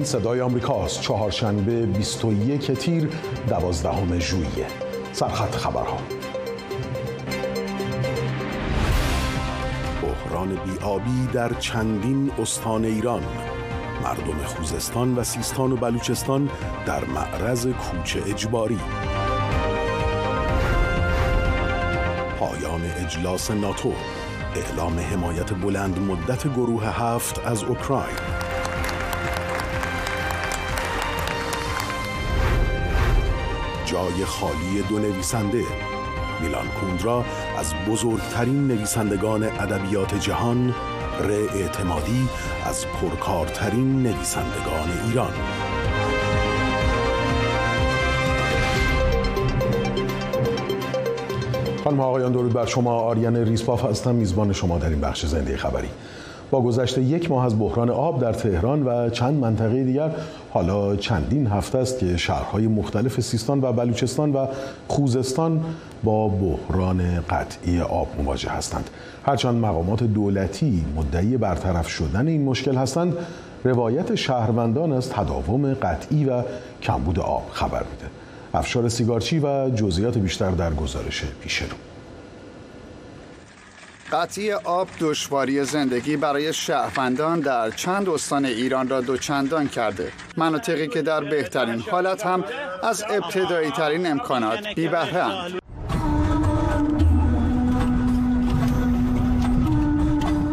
این صدای آمریکاست. چهارشنبه 21 تیر 12 ژوئیه. سرخط خبرها. بحران بیابی در چندین استان ایران. مردم خوزستان و سیستان و بلوچستان در معرض کوچه اجباری. پایان اجلاس ناتو. اعلام حمایت بلند مدت گروه هفت از اوکراین. جای خالی دو نویسنده. میلان کوندرا از بزرگترین نویسندگان ادبیات جهان ر اعتمادی از پرکارترین نویسندگان ایران. خانم آقایان درود بر شما. آریان ریسپاف هستم. میزبان شما در این بخش زنده خبری. با گذشت یک ماه از بحران آب در تهران و چند منطقه دیگر حالا چندین هفته است که شهرهای مختلف سیستان و بلوچستان و خوزستان با بحران قطعی آب مواجه هستند. هرچند مقامات دولتی مدعی برطرف شدن این مشکل هستند روایت شهروندان از تداوم قطعی و کمبود آب خبر میده. افشار سیگارچی و جزئیات بیشتر در گزارش پیش رو. قطعی آب دشواری زندگی برای شهروندان در چند استان ایران را دوچندان کرده. مناطقی که در بهترین حالت هم از ابتدایی ترین امکانات بی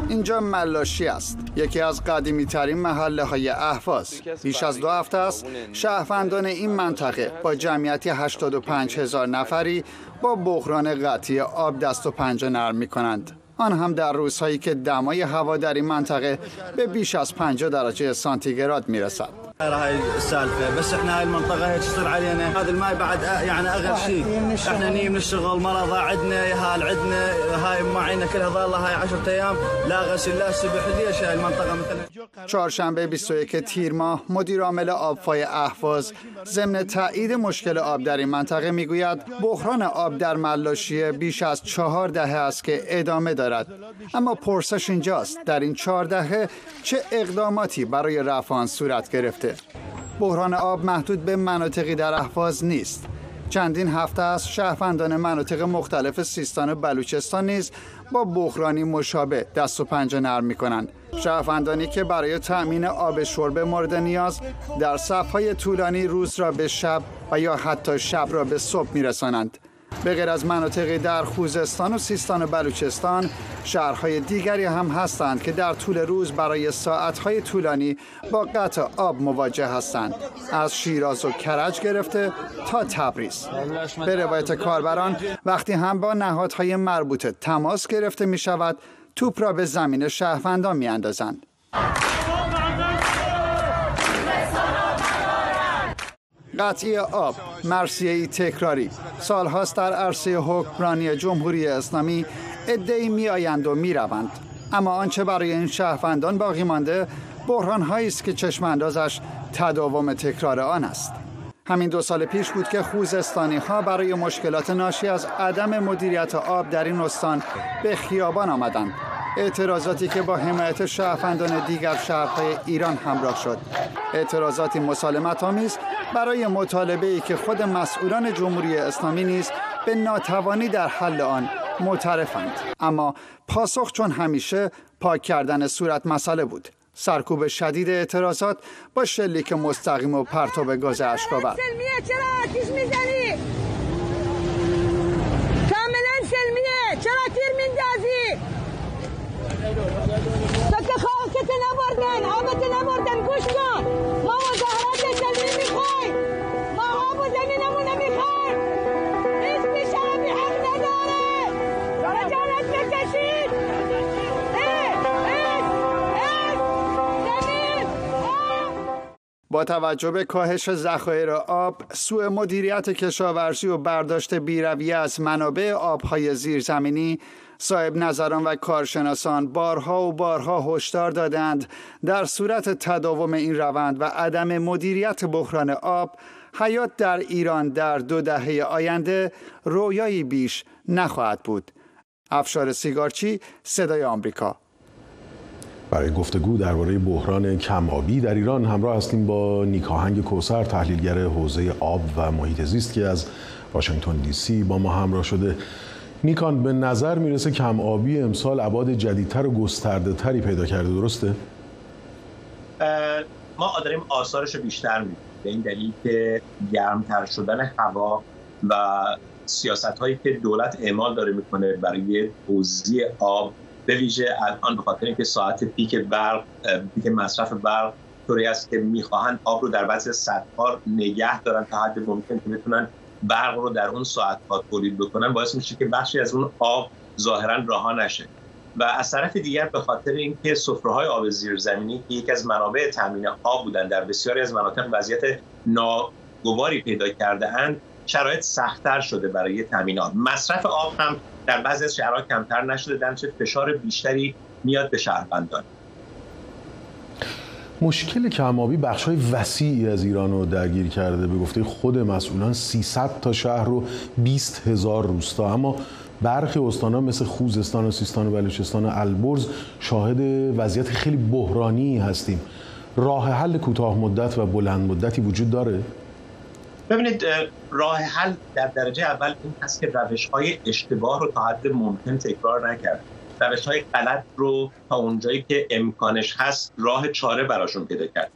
اینجا ملاشی است. یکی از قدیمی ترین محله های احواز بیش از دو هفته است شهروندان این منطقه با جمعیتی 85 هزار نفری با بحران قطعی آب دست و پنجه نرم می کنند آن هم در روزهایی که دمای هوا در این منطقه به بیش از 50 درجه سانتیگراد می رسد هاي السالفه بس احنا هاي المنطقه هيك يصير علينا. هذا الماي بعد يعني اغلى شيء. احنا نيجي من الشغل مرضى عندنا يهال عندنا هاي معينه كلها ظاله هاي 10 ايام لا غسل لا سبح ليش هاي المنطقه مثلا؟ چهارشنبه 21 تیر ماه مدیر عامل آبفای اهواز. ضمن تایید مشکل آب در این منطقه می‌گوید بحران آب در ملاشی بیش از چهار دهه است که ادامه دارد. اما پرسش اینجاست در این چهار دهه چه اقداماتی برای رفع آن صورت گرفته؟ بحران آب محدود به مناطقی در احواز نیست چندین هفته است شهروندان مناطق مختلف سیستان و بلوچستان نیز با بحرانی مشابه دست و پنجه نرم می کنند. شهروندانی که برای تأمین آب شرب مورد نیاز در صفهای طولانی روز را به شب و یا حتی شب را به صبح می رسانند. به غیر از مناطقی در خوزستان و سیستان و بلوچستان شهرهای دیگری هم هستند که در طول روز برای ساعتهای طولانی با قطع آب مواجه هستند از شیراز و کرج گرفته تا تبریز به روایت کاربران وقتی هم با نهادهای مربوطه تماس گرفته می شود توپ را به زمین شهروندان می اندازند. قطعی آب مرسیه تکراری. سالهاست در عرصه حکمرانی جمهوری اسلامی ادهی می آیند و می روند. اما آنچه برای این شهروندان باقی مانده بحران هایی است که چشم اندازش تداوم تکرار آن است. همین دو سال پیش بود که خوزستانی ها برای مشکلات ناشی از عدم مدیریت آب در این استان به خیابان آمدند. اعتراضاتی که با حمایت شهروندان دیگر شهرهای ایران همراه شد. اعتراضاتی مسالمت آمیز برای مطالبه ای که خود مسئولان جمهوری اسلامی نیز به ناتوانی در حل آن معترفند. اما پاسخ چون همیشه پاک کردن صورت مسئله بود. سرکوب شدید اعتراضات با شلیک مستقیم و پرتاب گاز اشکاور نبردن آبت نبردن گوش کن. با توجه به کاهش ذخایر آب، سوء مدیریت کشاورزی و برداشت بیرویه از منابع آبهای زیرزمینی صاحب نظران و کارشناسان بارها و بارها هشدار دادند. در صورت تداوم این روند و عدم مدیریت بحران آب حیات در ایران در دو دهه آینده رویایی بیش نخواهد بود. افشار سیگارچی صدای آمریکا. برای گفتگو درباره بحران کمآبی در ایران همراه هستیم با نیکاهنگ کوسر تحلیلگر حوزه آب و محیط زیست که از واشنگتن دی سی با ما همراه شده نیکان به نظر می‌رسه کم آبی امسال عباد جدیدتر و گسترده تری پیدا کرده درسته؟ ما داریم آثارش رو بیشتر می‌بینیم به این دلیل که گرمتر شدن هوا و سیاست هایی که دولت اعمال داره می‌کنه برای توزیع آب به ویژه الان به خاطر اینکه ساعت پیک برق پیک مصرف برق طوری است که می‌خواهند آب رو در بعضی سطح نگه دارن تا حد ممکن که بتونن برق رو در اون ساعت ها تولید بکنن باعث میشه که بخشی از اون آب ظاهرا رها نشه. و از طرف دیگر به خاطر اینکه های آب زیرزمینی که یکی از منابع تامین آب بودن در بسیاری از مناطق وضعیت ناگواری پیدا کرده اند شرایط سختتر شده برای تامین آب. مصرف آب هم در بعضی از شهرها کمتر نشده در فشار بیشتری میاد به شهروندان. مشکل کمابی بخش های وسیعی از ایران رو درگیر کرده به گفته خود مسئولان 300 تا شهر و 20 هزار روستا. اما برخی استانها مثل خوزستان و سیستان و بلوچستان و البرز شاهد وضعیت خیلی بحرانی هستیم. راه حل کوتاه مدت و بلند مدتی وجود داره؟ ببینید راه حل در درجه اول این هست که روش های اشتباه رو تا حد ممکن تکرار نکرد. روش های غلط رو تا اونجایی که امکانش هست راه چاره براشون پیدا کرد.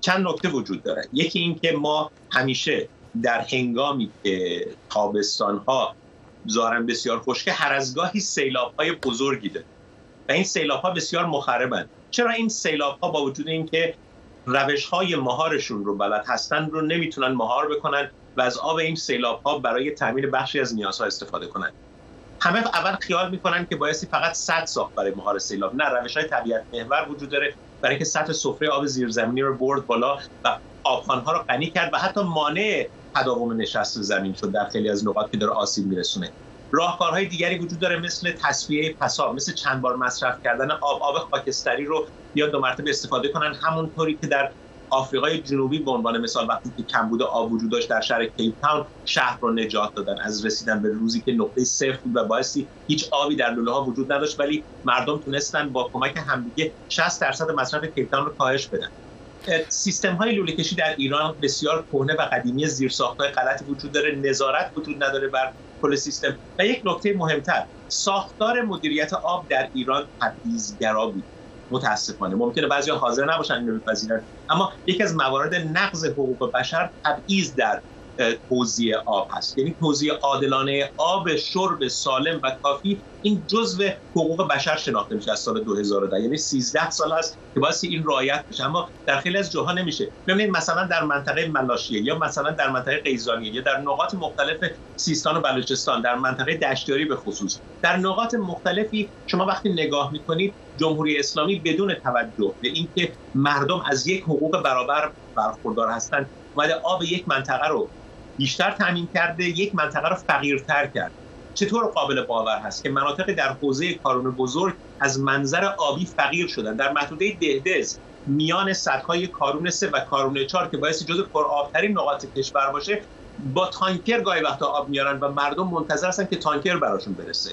چند نکته وجود داره. یکی این که ما همیشه در هنگامی که تابستان ها زارن بسیار خشکه هر از گاهی سیلاب های بزرگی داره و این سیلاب ها بسیار مخربند. چرا این سیلاب ها با وجود اینکه روش های مهارشون رو بلد هستن رو نمی‌تونن مهار بکنن و از آب این سیلاب ها برای تامین بخشی از نیازها استفاده کنن. همه اول خیال می‌کنن که بایستی فقط صد ساخت برای مهار سیلاب. نه روش های طبیعت محور وجود داره برای اینکه سطح سفره آب زیرزمینی رو برد بالا و آبخانها رو غنی کرد و حتی مانع تداوم نشست زمین شد در خیلی از نقاط که داره آسیب میرسونه. راهکارهای دیگری وجود داره مثل تصفیه پساب مثل چند بار مصرف کردن آب آب خاکستری رو یا دو مرتبه استفاده کنن. همونطوری که در آفریقای جنوبی به عنوان مثال وقتی که کمبود آب وجود داشت در شهر کیپ تاون شهر رو نجات دادن. از رسیدن به روزی که نقطه صفر بود و باعثی هیچ آبی در لوله ها وجود نداشت ولی مردم تونستن با کمک همدیگه 60 درصد مصرف کیپ تاون رو کاهش بدن. سیستم های لوله کشی در ایران بسیار کهنه و قدیمی های غلطی وجود داره. نظارت وجود نداره بر کل سیستم. و یک نکته مهمتر ساختار مدیریت آب در ایران تبعیض‌گرا بود. متاسفانه. ممکنه بعضی حاضر نباشن اینو بپذیرن. اما یکی از موارد نقض حقوق بشر تبعیض در توزیع آب هست. یعنی توزیع عادلانه آب شرب سالم و کافی این جزء حقوق بشر شناخته میشه از سال 2010 یعنی 13 سال است که باعث این رعایت بشه اما در خیلی از جاها نمیشه. ببینید مثلا در منطقه ملاشیه یا مثلا در منطقه قیزانیه یا در نقاط مختلف سیستان و بلوچستان در منطقه دشتیاری به خصوص در نقاط مختلفی شما وقتی نگاه می‌کنید جمهوری اسلامی بدون توجه به اینکه مردم از یک حقوق برابر برخوردار هستند اومده آب یک منطقه رو بیشتر تامین کرده یک منطقه رو فقیرتر کرد. چطور قابل باور هست که مناطق در حوزه کارون بزرگ از منظر آبی فقیر شدن؟ در محدوده دهدز میان سدهای کارون سه و کارون چهار که باعث جزو پرآبترین نقاط کشور باشه با تانکر گاهی وقتا آب میارن و مردم منتظر هستن که تانکر براشون برسه.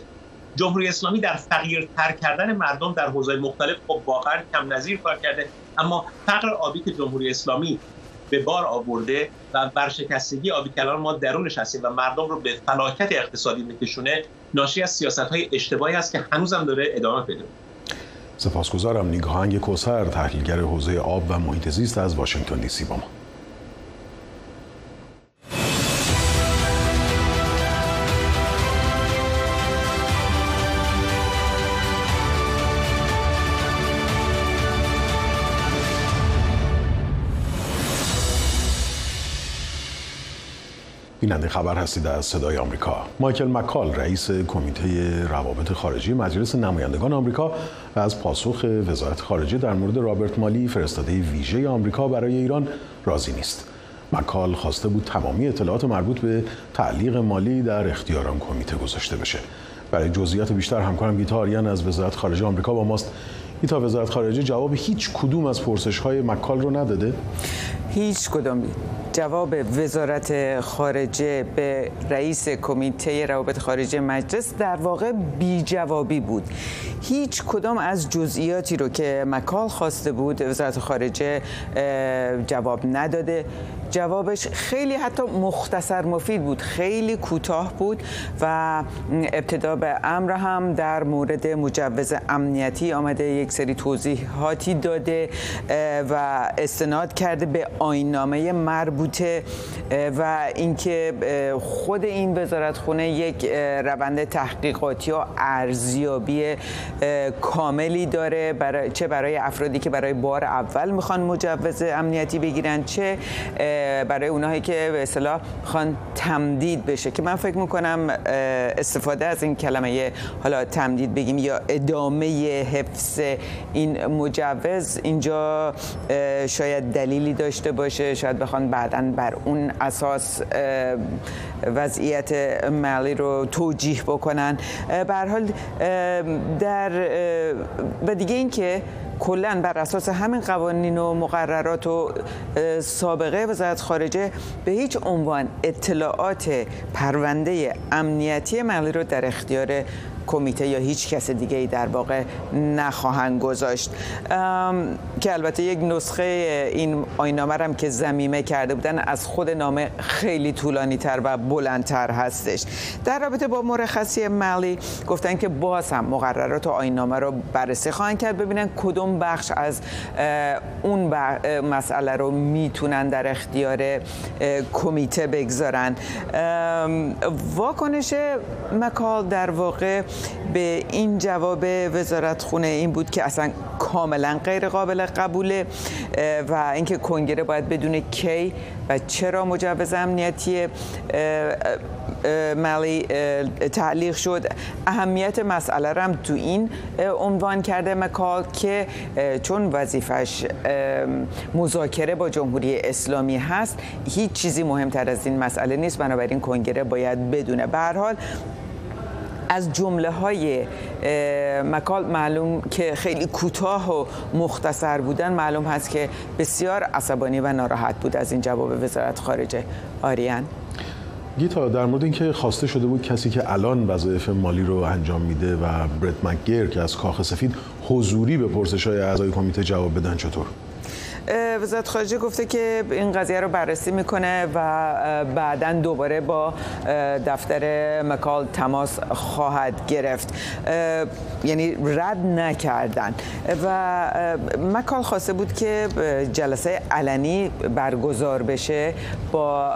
جمهوری اسلامی در فقیرتر کردن مردم در حوزه مختلف خب واقعا کم نظیر کار کرده اما فقر آبی که جمهوری اسلامی به بار آورده و برشکستگی آبی کلان ما درونش هستیم و مردم رو به فلاکت اقتصادی میکشونه ناشی از سیاست های اشتباهی است که هنوزم داره ادامه پیدا سپاسگزارم. نیگاهنگ کوسر تحلیلگر حوزه آب و محیط زیست از واشنگتن دی سی با ما. بیننده خبر هستید از صدای آمریکا. مایکل مکال رئیس کمیته روابط خارجی مجلس نمایندگان آمریکا از پاسخ وزارت خارجه در مورد رابرت مالی فرستاده ویژه آمریکا برای ایران راضی نیست. مکال خواسته بود تمامی اطلاعات مربوط به تعلیق مالی در اختیار آن کمیته گذاشته بشه. برای جزئیات بیشتر همکارم گیتا آریان از وزارت خارجه آمریکا با ماست. گیتا وزارت خارجه جواب هیچ کدوم از پرسش های مکال رو نداده؟ هیچ کدوم. جواب وزارت خارجه به رئیس کمیته روابط خارجه مجلس در واقع بی جوابی بود. هیچ کدام از جزئیاتی رو که مکال خواسته بود وزارت خارجه جواب نداده. جوابش خیلی حتی مختصر مفید بود خیلی کوتاه بود و ابتدا به امر هم در مورد مجوز امنیتی آمده یک سری توضیحاتی داده و استناد کرده به آینامه مربوطه و اینکه خود این وزارت خونه یک روند تحقیقاتی و ارزیابی کاملی داره برای چه برای افرادی که برای بار اول می‌خوان مجوز امنیتی بگیرن چه برای اونایی که به اصطلاح خان تمدید بشه. که من فکر می‌کنم استفاده از این کلمه حالا تمدید بگیم یا ادامه حفظ این مجوز اینجا شاید دلیلی داشته باشه. شاید بخوان بعدا بر اون اساس وضعیت مالی رو توجیه بکنن. به حال در و دیگه اینکه کلا بر اساس همین قوانین و مقررات و سابقه وزارت خارجه به هیچ عنوان اطلاعات پرونده امنیتی ملی رو در اختیار کمیته یا هیچ کس دیگه ای در واقع نخواهند گذاشت. که البته یک نسخه این آینامه هم که زمیمه کرده بودن از خود نامه خیلی طولانی تر و بلندتر هستش. در رابطه با مرخصی ملی گفتن که باز هم مقررات و آینامه رو بررسی خواهند کرد ببینن کدوم بخش از اون مسئله رو می‌تونن در اختیار کمیته بگذارن. واکنش مکال در واقع به این جواب وزارت خونه این بود که اصلا کاملا غیر قابل قبوله و اینکه کنگره باید بدون کی و چرا مجوز امنیتی ملی تعلیق شد. اهمیت مسئله رم تو این عنوان کرده مکال که چون وظیفش مذاکره با جمهوری اسلامی هست هیچ چیزی مهمتر از این مسئله نیست. بنابراین کنگره باید بدونه. به حال از جمله های مکال معلوم که خیلی کوتاه و مختصر بودن معلوم هست که بسیار عصبانی و ناراحت بود از این جواب وزارت خارجه آریان گیتا در مورد اینکه خواسته شده بود کسی که الان وظایف مالی رو انجام میده و برت مکگر که از کاخ سفید حضوری به پرسش های اعضای کمیته جواب بدن چطور؟ وزارت خارجه گفته که این قضیه رو بررسی می‌کنه و بعدا دوباره با دفتر مکال تماس خواهد گرفت. یعنی رد نکردن. و مکال خواسته بود که جلسه علنی برگزار بشه با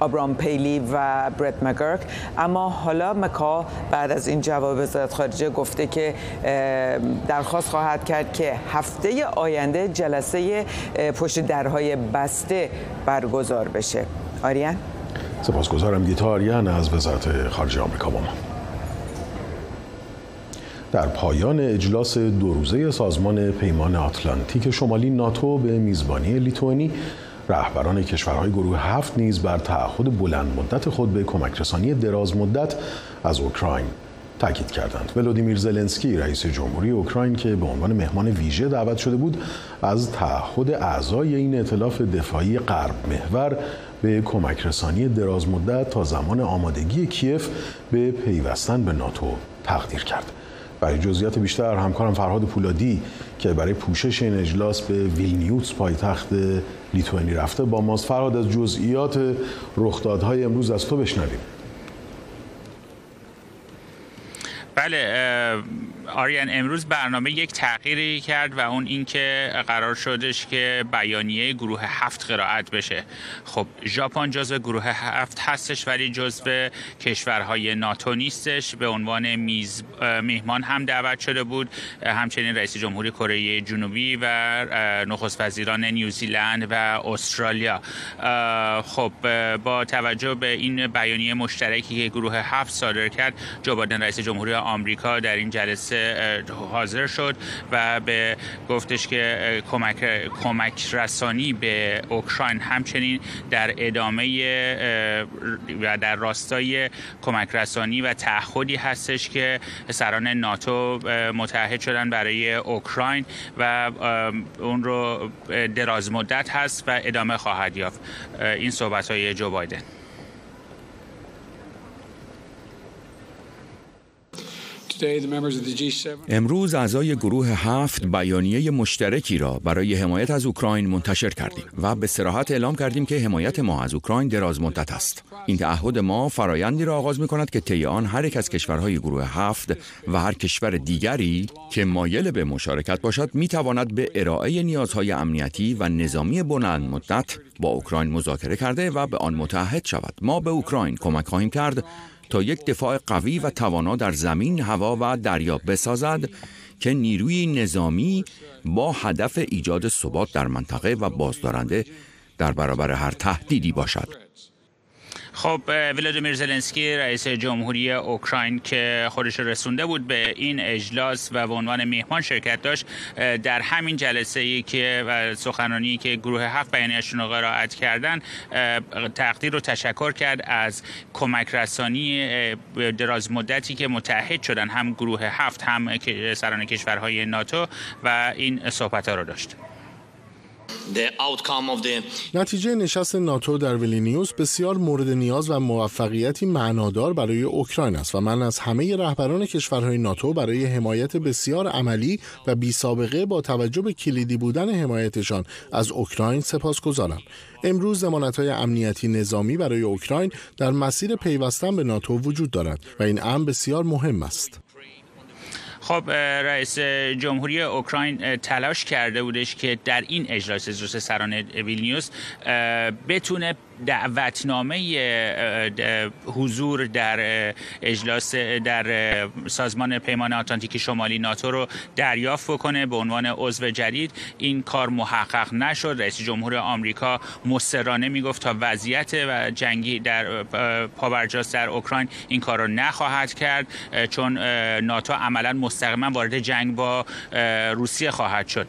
آبرام پیلی و برت مگرک اما حالا مکال بعد از این جواب وزارت خارجه گفته که درخواست خواهد کرد که هفته آینده جلسه پشت درهای بسته برگزار بشه. آریان؟ سپاسگزارم گیتا آریان از وزارت خارجه آمریکا با ما. در پایان اجلاس دو روزه سازمان پیمان آتلانتیک شمالی ناتو به میزبانی لیتوانی رهبران کشورهای گروه هفت نیز بر تعهد بلند مدت خود به کمک رسانی دراز مدت از اوکراین تاکید کردند. ولودیمیر زلنسکی رئیس جمهوری اوکراین که به عنوان مهمان ویژه دعوت شده بود از تعهد اعضای این ائتلاف دفاعی غرب محور به کمک رسانی دراز مدت تا زمان آمادگی کیف به پیوستن به ناتو تقدیر کرد. برای جزئیات بیشتر همکارم فرهاد پولادی که برای پوشش این اجلاس به ویلنیوس پایتخت لیتوانی رفته با ماست. فرهاد از جزئیات رخدادهای امروز از تو بشنویم. Itália آریان امروز برنامه یک تغییری کرد و اون اینکه قرار شدش که بیانیه گروه هفت قرائت بشه. خب ژاپن جزو گروه هفت هستش ولی جزو کشورهای ناتو نیستش. به عنوان میز میهمان هم دعوت شده بود. همچنین رئیس جمهوری کره جنوبی و نخست وزیران نیوزیلند و استرالیا. خب با توجه به این بیانیه مشترکی که گروه هفت صادر کرد جو رئیس جمهوری آمریکا در این جلسه حاضر شد و به گفتش که کمک, کمک رسانی به اوکراین همچنین در ادامه و در راستای کمک رسانی و تعهدی هستش که سران ناتو متحد شدن برای اوکراین و اون رو دراز مدت هست و ادامه خواهد یافت. این صحبت های جو بایدن. امروز اعضای گروه هفت بیانیه مشترکی را برای حمایت از اوکراین منتشر کردیم و به سراحت اعلام کردیم که حمایت ما از اوکراین دراز مدت است. این تعهد ما فرایندی را آغاز می کند که طی آن هر یک از کشورهای گروه هفت و هر کشور دیگری که مایل به مشارکت باشد می تواند به ارائه نیازهای امنیتی و نظامی بلند مدت با اوکراین مذاکره کرده و به آن متحد شود. ما به اوکراین کمک خواهیم کرد تا یک دفاع قوی و توانا در زمین، هوا و دریا بسازد که نیروی نظامی با هدف ایجاد ثبات در منطقه و بازدارنده در برابر هر تهدیدی باشد. خب ولادیمیر زلنسکی رئیس جمهوری اوکراین که خودش رسونده بود به این اجلاس و به عنوان میهمان شرکت داشت در همین جلسه ای که و سخنرانی که گروه هفت بیانیه‌شون رو قرائت کردن تقدیر رو تشکر کرد از کمک رسانی دراز مدتی که متحد شدن هم گروه هفت هم سران کشورهای ناتو و این صحبت ها رو داشت. نتیجه نشست ناتو در ویلینیوس بسیار مورد نیاز و موفقیتی معنادار برای اوکراین است و من از همه رهبران کشورهای ناتو برای حمایت بسیار عملی و بی سابقه با توجه به کلیدی بودن حمایتشان از اوکراین سپاس گذارم. امروز های امنیتی نظامی برای اوکراین در مسیر پیوستن به ناتو وجود دارد و این امر بسیار مهم است. خب رئیس جمهوری اوکراین تلاش کرده بودش که در این اجلاس اجلاس سران ویلنیوس بتونه دعوتنامه حضور در اجلاس در سازمان پیمان آتلانتیک شمالی ناتو رو دریافت بکنه به عنوان عضو جدید. این کار محقق نشد. رئیس جمهور آمریکا مصرانه می‌گفت تا وضعیت و جنگی در پابرجاست در اوکراین این کار رو نخواهد کرد چون ناتو عملا مستقیما وارد جنگ با روسیه خواهد شد.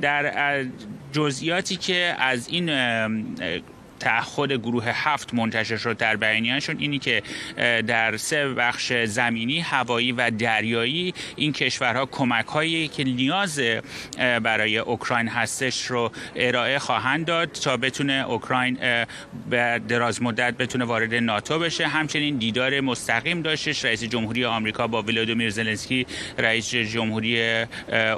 در جزئیاتی که از این تعهد گروه هفت منتشر شد در بیانیه‌شون اینی که در سه بخش زمینی هوایی و دریایی این کشورها کمک هایی که نیاز برای اوکراین هستش رو ارائه خواهند داد تا بتونه اوکراین به دراز مدت بتونه وارد ناتو بشه. همچنین دیدار مستقیم داشتش رئیس جمهوری آمریکا با ولادیمیر زلنسکی رئیس جمهوری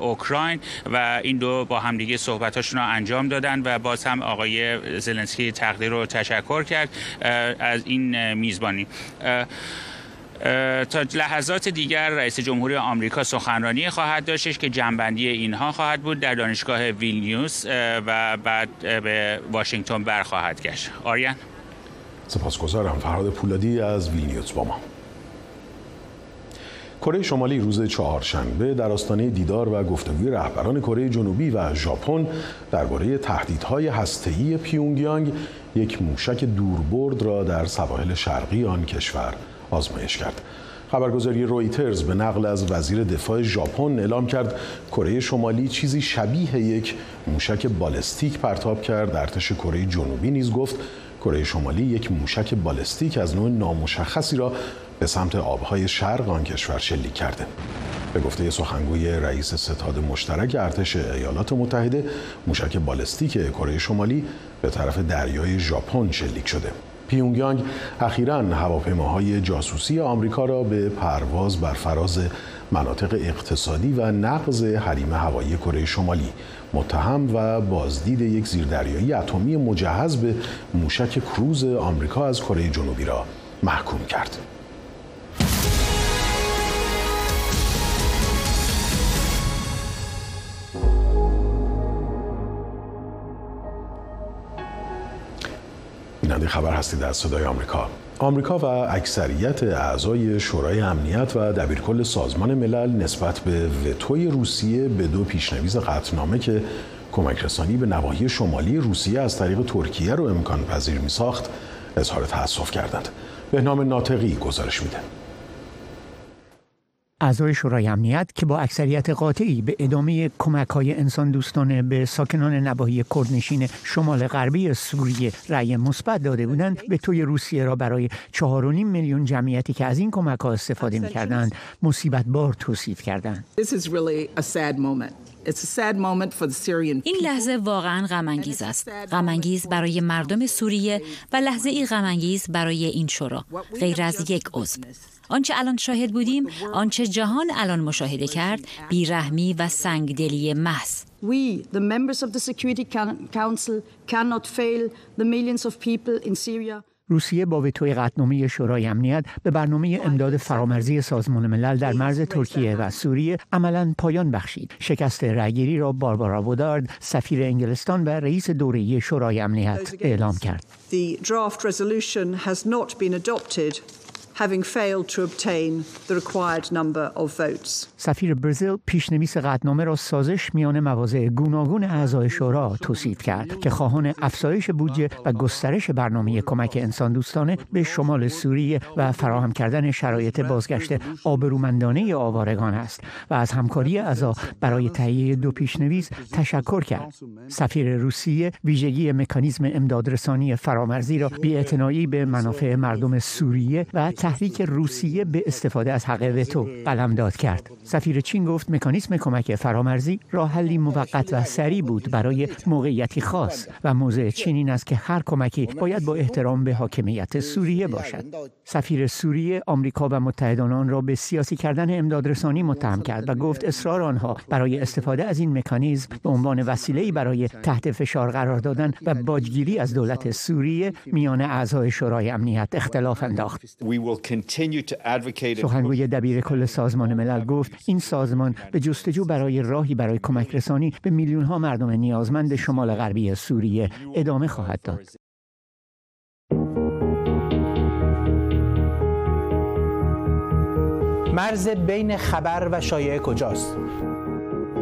اوکراین و این دو با همدیگه صحبتاشون رو انجام دادن و باز هم آقای زلنسکی تقدیر و تشکر کرد از این میزبانی. تا لحظات دیگر رئیس جمهوری آمریکا سخنرانی خواهد داشتش که جمع‌بندی اینها خواهد بود در دانشگاه ویلنیوس و بعد به واشنگتن برخواهد گشت. آریان. سپاسگزارم. فرهاد پولادی از ویلنیوس با ما. کره شمالی روز چهارشنبه در آستانه دیدار و گفتگوی رهبران کره جنوبی و ژاپن درباره تهدیدهای هسته‌ای پیونگیانگ یک موشک دوربرد را در سواحل شرقی آن کشور آزمایش کرد. خبرگزاری رویترز به نقل از وزیر دفاع ژاپن اعلام کرد کره شمالی چیزی شبیه یک موشک بالستیک پرتاب کرد ارتش کره جنوبی نیز گفت کره شمالی یک موشک بالستیک از نوع نامشخصی را به سمت آبهای شرق آن کشور شلیک کرده به گفته سخنگوی رئیس ستاد مشترک ارتش ایالات متحده موشک بالستیک کره شمالی به طرف دریای ژاپن شلیک شده پیونگیانگ اخیرا هواپیماهای جاسوسی آمریکا را به پرواز بر فراز مناطق اقتصادی و نقض حریم هوایی کره شمالی متهم و بازدید یک زیردریایی اتمی مجهز به موشک کروز آمریکا از کره جنوبی را محکوم کرد. بیننده خبر هستید از صدای آمریکا آمریکا و اکثریت اعضای شورای امنیت و دبیرکل سازمان ملل نسبت به وتوی روسیه به دو پیشنویس قطعنامه که کمک رسانی به نواحی شمالی روسیه از طریق ترکیه رو امکان پذیر می ساخت اظهار تأسف کردند. به نام ناطقی گزارش میده. اعضای شورای امنیت که با اکثریت قاطعی به ادامه کمک های انسان دوستانه به ساکنان نواحی کردنشین شمال غربی سوریه رأی مثبت داده بودند به توی روسیه را برای 4.5 میلیون جمعیتی که از این کمک ها استفاده می کردند مصیبت بار توصیف کردند. این لحظه واقعا غمانگیز است. غمانگیز برای مردم سوریه و لحظه ای غمانگیز برای این شورا. غیر از یک عضو. آنچه الان شاهد بودیم، آنچه جهان الان مشاهده کرد، بیرحمی و سنگدلی محض. We, the members of the Security Council, cannot fail the millions of people in Syria. روسیه با وتوی قطعنامه شورای امنیت به برنامه امداد فرامرزی سازمان ملل در مرز ترکیه و سوریه عملا پایان بخشید. شکست رأیگیری را باربارا بودارد سفیر انگلستان و رئیس دوره‌ای شورای امنیت اعلام کرد. The draft resolution has not been adopted having failed to obtain the required number of votes. سفیر برزیل پیشنویس قطعنامه را سازش میان مواضع گوناگون اعضای شورا توصیف کرد که خواهان افزایش بودجه و گسترش برنامه کمک انسان دوستانه به شمال سوریه و فراهم کردن شرایط بازگشت آبرومندانه آوارگان است و از همکاری اعضا برای تهیه دو پیشنویس تشکر کرد. سفیر روسیه ویژگی مکانیزم امدادرسانی فرامرزی را بی‌اعتنایی به منافع مردم سوریه و تحریک روسیه به استفاده از حق وتو قلمداد کرد. سفیر چین گفت مکانیسم کمک فرامرزی راه حلی موقت و سریع بود برای موقعیتی خاص و موضع چین این است که هر کمکی باید با احترام به حاکمیت سوریه باشد. سفیر سوریه آمریکا و متحدان آن را به سیاسی کردن امدادرسانی متهم کرد و گفت اصرار آنها برای استفاده از این مکانیزم به عنوان وسیله‌ای برای تحت فشار قرار دادن و باجگیری از دولت سوریه میان اعضای شورای امنیت اختلاف انداخت. سخنگوی دبیر کل سازمان ملل گفت این سازمان به جستجو برای راهی برای کمک رسانی به میلیون ها مردم نیازمند شمال غربی سوریه ادامه خواهد داد. مرز بین خبر و شایعه کجاست؟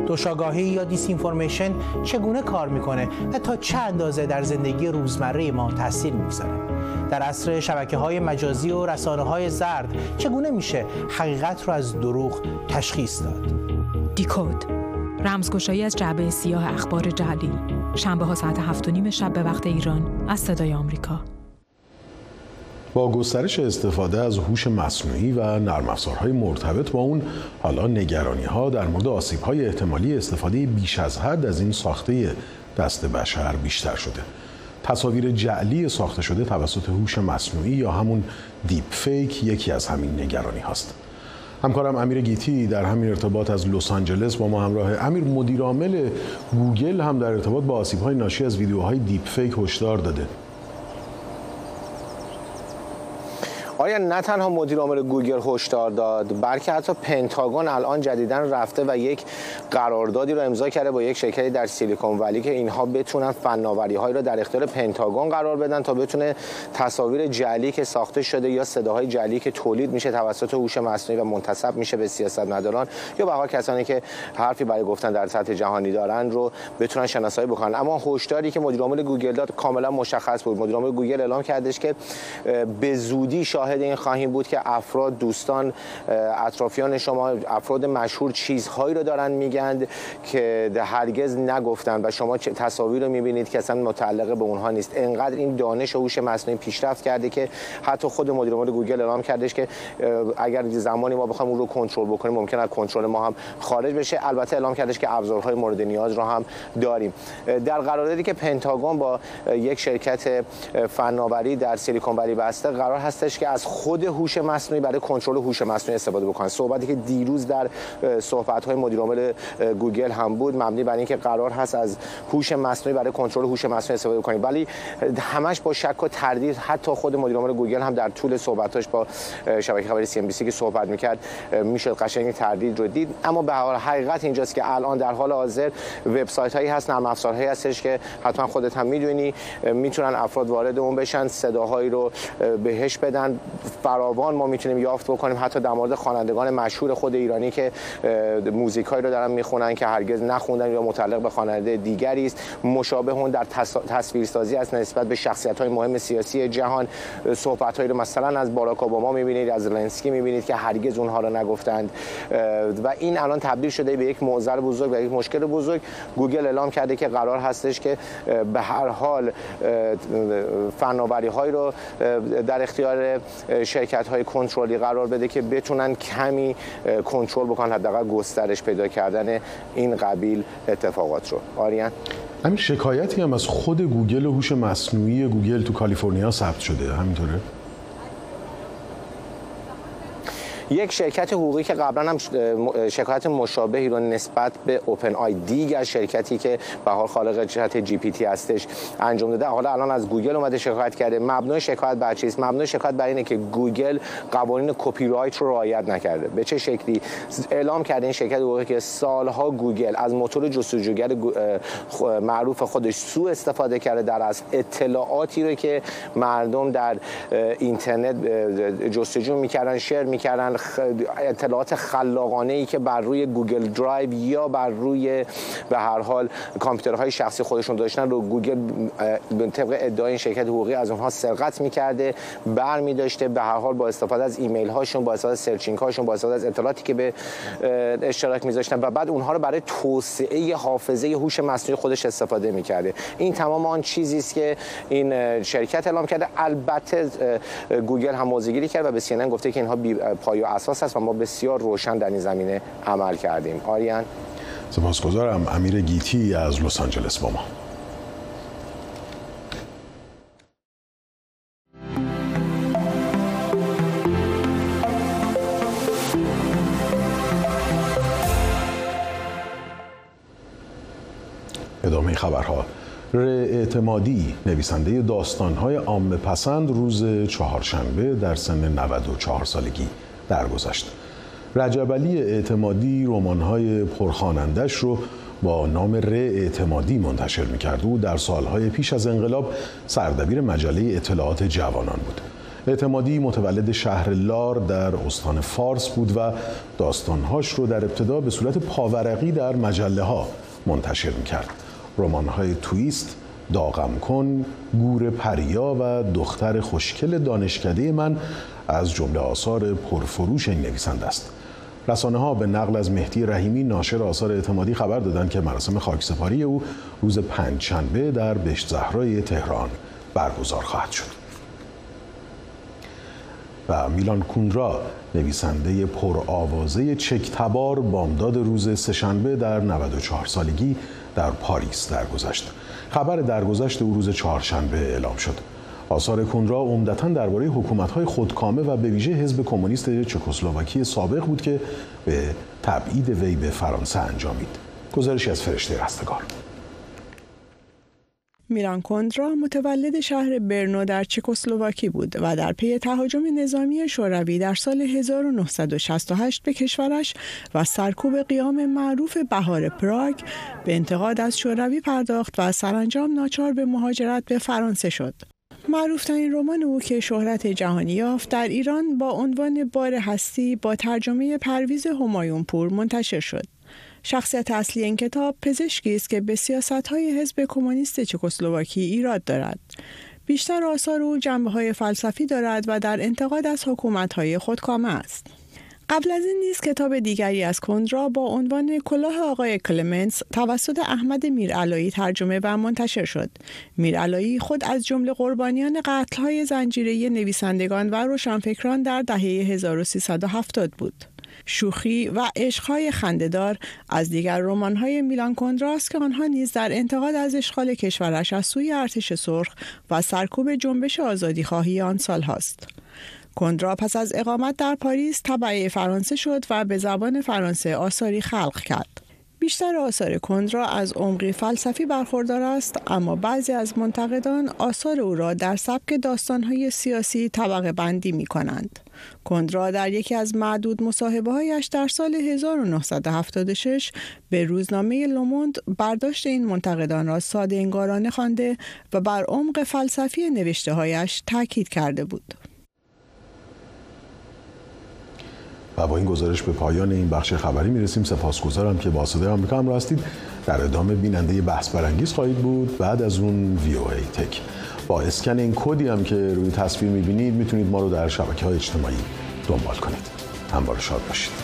دوشاگاهی یا دیس اینفورمیشن چگونه کار می‌کنه و تا چه اندازه در زندگی روزمره ما تاثیر می‌گذاره در عصر شبکه های مجازی و رسانه های زرد چگونه میشه حقیقت رو از دروغ تشخیص داد؟ دیکود رمزگشایی از جعبه سیاه اخبار جعلی. شنبه ها ساعت هفت و نیم شب به وقت ایران از صدای آمریکا. با گسترش استفاده از هوش مصنوعی و نرم افزارهای مرتبط با اون حالا نگرانی ها در مورد آسیب های احتمالی استفاده بیش از حد از این ساخته دست بشر بیشتر شده. تصاویر جعلی ساخته شده توسط هوش مصنوعی یا همون دیپ فیک یکی از همین نگرانی هاست. همکارم امیر گیتی در همین ارتباط از لس آنجلس با ما همراه امیر مدیرعامل گوگل هم در ارتباط با آسیب های ناشی از ویدیوهای دیپ فیک هشدار داده. آریان نه تنها مدیر عامل گوگل هشدار داد بلکه حتی پنتاگون الان جدیدا رفته و یک قراردادی رو امضا کرده با یک شرکتی در سیلیکون ولی که اینها بتونن فناوری هایی رو در اختیار پنتاگون قرار بدن تا بتونه تصاویر جعلی که ساخته شده یا صداهای جعلی که تولید میشه توسط هوش مصنوعی و منتسب میشه به سیاستمداران یا به کسانی که حرفی برای گفتن در سطح جهانی دارن رو بتونن شناسایی بکنن. اما هشداری که مدیر عامل گوگل داد کاملا مشخص بود. مدیر عامل گوگل اعلام کردش که به زودی شاهد این خواهیم بود که افراد دوستان اطرافیان شما افراد مشهور چیزهایی رو دارن میگند که هرگز نگفتن و شما تصاویر رو می‌بینید که اصلا متعلق به اونها نیست. انقدر این دانش و هوش مصنوعی پیشرفت کرده که حتی خود مدیر عامل گوگل اعلام کردش که اگر زمانی ما بخوایم اون رو کنترل بکنیم ممکن است کنترل ما هم خارج بشه. البته اعلام کردش که ابزارهای مورد نیاز رو هم داریم. در قراردادی که پنتاگون با یک شرکت فناوری در سیلیکون ولی بسته قرار هستش که از خود هوش مصنوعی برای کنترل هوش مصنوعی استفاده بکنن. صحبتی که دیروز در صحبت های مدیر عامل گوگل هم بود مبنی بر اینکه قرار هست از هوش مصنوعی برای کنترل هوش مصنوعی استفاده کنیم ولی همش با شک و تردید حتی خود مدیر عامل گوگل هم در طول صحبتاش با شبکه خبری CNBC که صحبت می‌کرد می‌شد قشنگ تردید رو دید. اما به هر حقیقت اینجاست که الان در حال حاضر وبسایت هایی هست نرم افزارهایی هستش که حتما خودت هم می‌دونی می‌تونن افراد وارد اون بشن صداهایی رو بهش بدن. فراوان ما می‌تونیم یافت بکنیم. حتی در مورد خوانندگان مشهور خود ایرانی که موزیکایی رو دارن می‌خونن که هرگز نخوندن یا متعلق به خواننده دیگری است. مشابه اون در تصویرسازی از نسبت به شخصیت های مهم سیاسی جهان. صحبت رو مثلا از باراک اوباما می‌بینید از زلنسکی می‌بینید که هرگز اونها رو نگفتند. و این الان تبدیل شده به یک معضل بزرگ و یک مشکل بزرگ. گوگل اعلام کرده که قرار هستش که به هر حال فناوری های رو در اختیار شرکت های کنترلی قرار بده که بتونن کمی کنترل بکنن حداقل گسترش پیدا کردن این قبیل اتفاقات رو. آریان؟ همین شکایتی هم از خود گوگل و هوش مصنوعی گوگل تو کالیفرنیا ثبت شده همینطوره؟ یک شرکت حقوقی که قبلا هم شکایت مشابهی رو نسبت به OpenAI دیگر شرکتی که به حال خالق ChatGPT هستش انجام داده. حالا الان از گوگل اومده شکایت کرده. مبنای شکایت بر چیست؟ مبنای شکایت بر اینه که گوگل قوانین کپی رایت رو رعایت نکرده. به چه شکلی؟ اعلام کرده این شرکت حقوقی که سالها گوگل از موتور جستجوگر معروف خودش سوء استفاده کرده در از اطلاعاتی رو که مردم در اینترنت جستجو می‌کردن share می‌کردن. اطلاعات خلاقانه ای که بر روی Google Drive یا بر روی به هر حال کامپیوترهای شخصی خودشون داشتن رو گوگل طبق ادعای این شرکت حقوقی از اونها سرقت می‌کرده بر می داشته به هر حال با استفاده از ایمیل هاشون با استفاده از searching هاشون با استفاده از اطلاعاتی که به اشتراک میذاشتن و بعد اونها رو برای توسعه حافظه هوش مصنوعی خودش استفاده می‌کرده. این تمام آن چیزی است که این شرکت اعلام کرده. البته گوگل هم موضع‌گیری کرد و به سی گفته که اینها بی و اساس است و ما بسیار روشن در این زمینه عمل کردیم. آریان؟ سپاسگزارم. امیر گیتی از لس آنجلس با ما. ادامه خبرها. اعتمادی نویسنده داستانهای عام پسند روز چهارشنبه در سن 94 سالگی. درگذشت. رجب علی اعتمادی رمان‌های پرخوانندش رو با نام ر اعتمادی منتشر می‌کرد. او در سالهای پیش از انقلاب سردبیر مجله اطلاعات جوانان بود. اعتمادی متولد شهر لار در استان فارس بود و داستانهاش رو در ابتدا به صورت پاورقی در مجله ها منتشر می‌کرد. های تویست داغم کن گور پریا و دختر خوشکل دانشکده من از جمله آثار پرفروش این نویسنده است رسانه ها به نقل از مهدی رحیمی ناشر آثار اعتمادی خبر دادند که مراسم خاکسپاری او روز پنجشنبه در بشت زهرای تهران برگزار خواهد شد و میلان کونرا نویسنده پرآوازه چک تبار بامداد روز سهشنبه در 94 سالگی در پاریس درگذشت. خبر درگذشت او روز چهارشنبه اعلام شد. آثار کنرا عمدتا درباره حکومت‌های خودکامه و به ویژه حزب کمونیست چکسلواکی سابق بود که به تبعید وی به فرانسه انجامید. گزارشی از فرشته رستگار میران کندرا متولد شهر برنو در چکسلواکی بود و در پی تهاجم نظامی شوروی در سال 1968 به کشورش و سرکوب قیام معروف بهار پراگ به انتقاد از شوروی پرداخت و سرانجام ناچار به مهاجرت به فرانسه شد. معروفترین رمان او که شهرت جهانی یافت در ایران با عنوان بار هستی با ترجمه پرویز همایونپور منتشر شد. شخصیت اصلی این کتاب پزشکی است که به سیاست های حزب کمونیست چکسلواکی ایراد دارد. بیشتر آثار او جنبه های فلسفی دارد و در انتقاد از حکومت های خودکامه است. قبل از این نیز کتاب دیگری از کندرا با عنوان کلاه آقای کلمنس توسط احمد میرعلایی ترجمه و منتشر شد. میرعلایی خود از جمله قربانیان قتل‌های زنجیره نویسندگان و روشنفکران در دهه 1370 بود. شوخی و عشقهای خندهدار از دیگر رمان‌های میلان کندراست که آنها نیز در انتقاد از اشغال کشورش از سوی ارتش سرخ و سرکوب جنبش آزادیخواهی آن سال هاست. کندرا پس از اقامت در پاریس تبعه فرانسه شد و به زبان فرانسه آثاری خلق کرد. بیشتر آثار کندرا از عمقی فلسفی برخوردار است اما بعضی از منتقدان آثار او را در سبک داستانهای سیاسی طبقه بندی می کنند. کندرا در یکی از معدود مصاحبه هایش در سال 1976 به روزنامه لوموند برداشت این منتقدان را ساده انگارانه خوانده و بر عمق فلسفی نوشته هایش تاکید کرده بود. و با این گزارش به پایان این بخش خبری می‌رسیم. سپاسگزارم که با صدای آمریکا هم هستید. در ادامه بیننده بحث برانگیز خواهید بود. بعد از اون وی او ای تک. با اسکن این کدی هم که روی تصویر می‌بینید می‌تونید ما رو در شبکه های اجتماعی دنبال کنید. همواره شاد باشید.